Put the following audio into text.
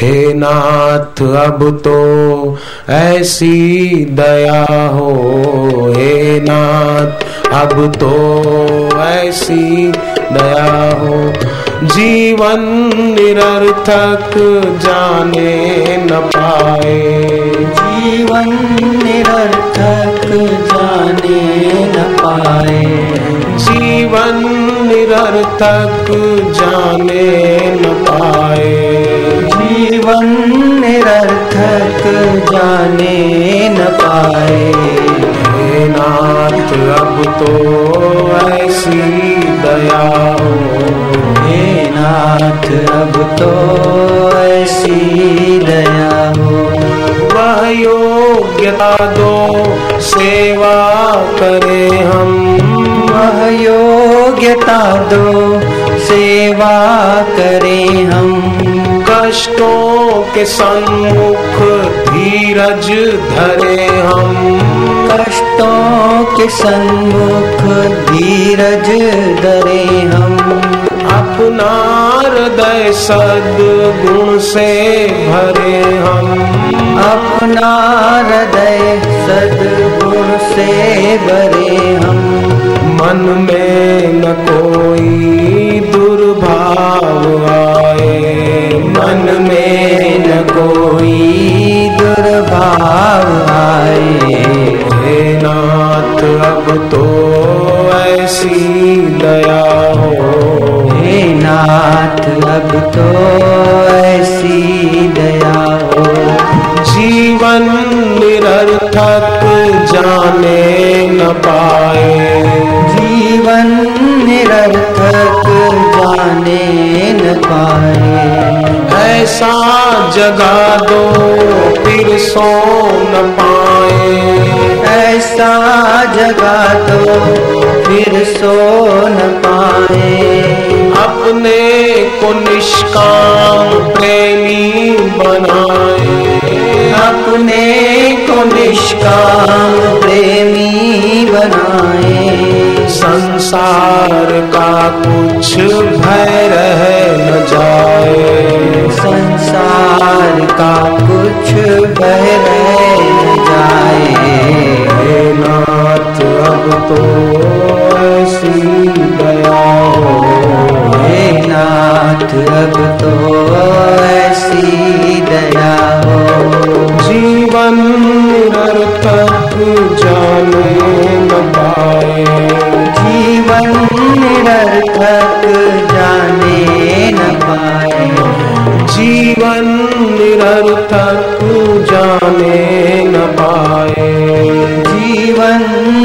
हे नाथ अब तो ऐसी दया हो। हे नाथ अब तो ऐसी दया हो। जीवन निरर्थक जाने न पाए। जीवन निरर्थक जाने न पाए। जीवन निरर्थक जाने न पाए पाए नाथ अब तो ऐसी दया हो। हे नाथ अब तो ऐसी दया हो। वह योग्यता दो सेवा करें हम। वह योग्यता दो सेवा करें हम। कष्टों के सन्मुख धीरज धरे हम। कष्टों के सन्मुख धीरज धरे हम। अपना हृदय सद्गुण से भरे हम। अपना हृदय सद्गुण से भरे हम। मन में तो ऐसी दया हो। हे नाथ अब तो ऐसी दया हो। जीवन निरर्थक जाने न पाए। जीवन निरर्थक जाने न पाए। ऐसा जगा दो फिर सो न पाए जगा दो फिर सो न पाए। अपने को निष्काम प्रेमी बनाए। अपने को निष्काम प्रेमी बनाए। संसार का कुछ भय रह न जाए। संसार का कुछ बह न जाए। दया हो। नाथ अब तो ऐसी दया हो। जीवन निरर्थक जाने न पाए। जीवन निरर्थक जाने न पाए। जीवन निरर्थक जाने न पाए। जीवन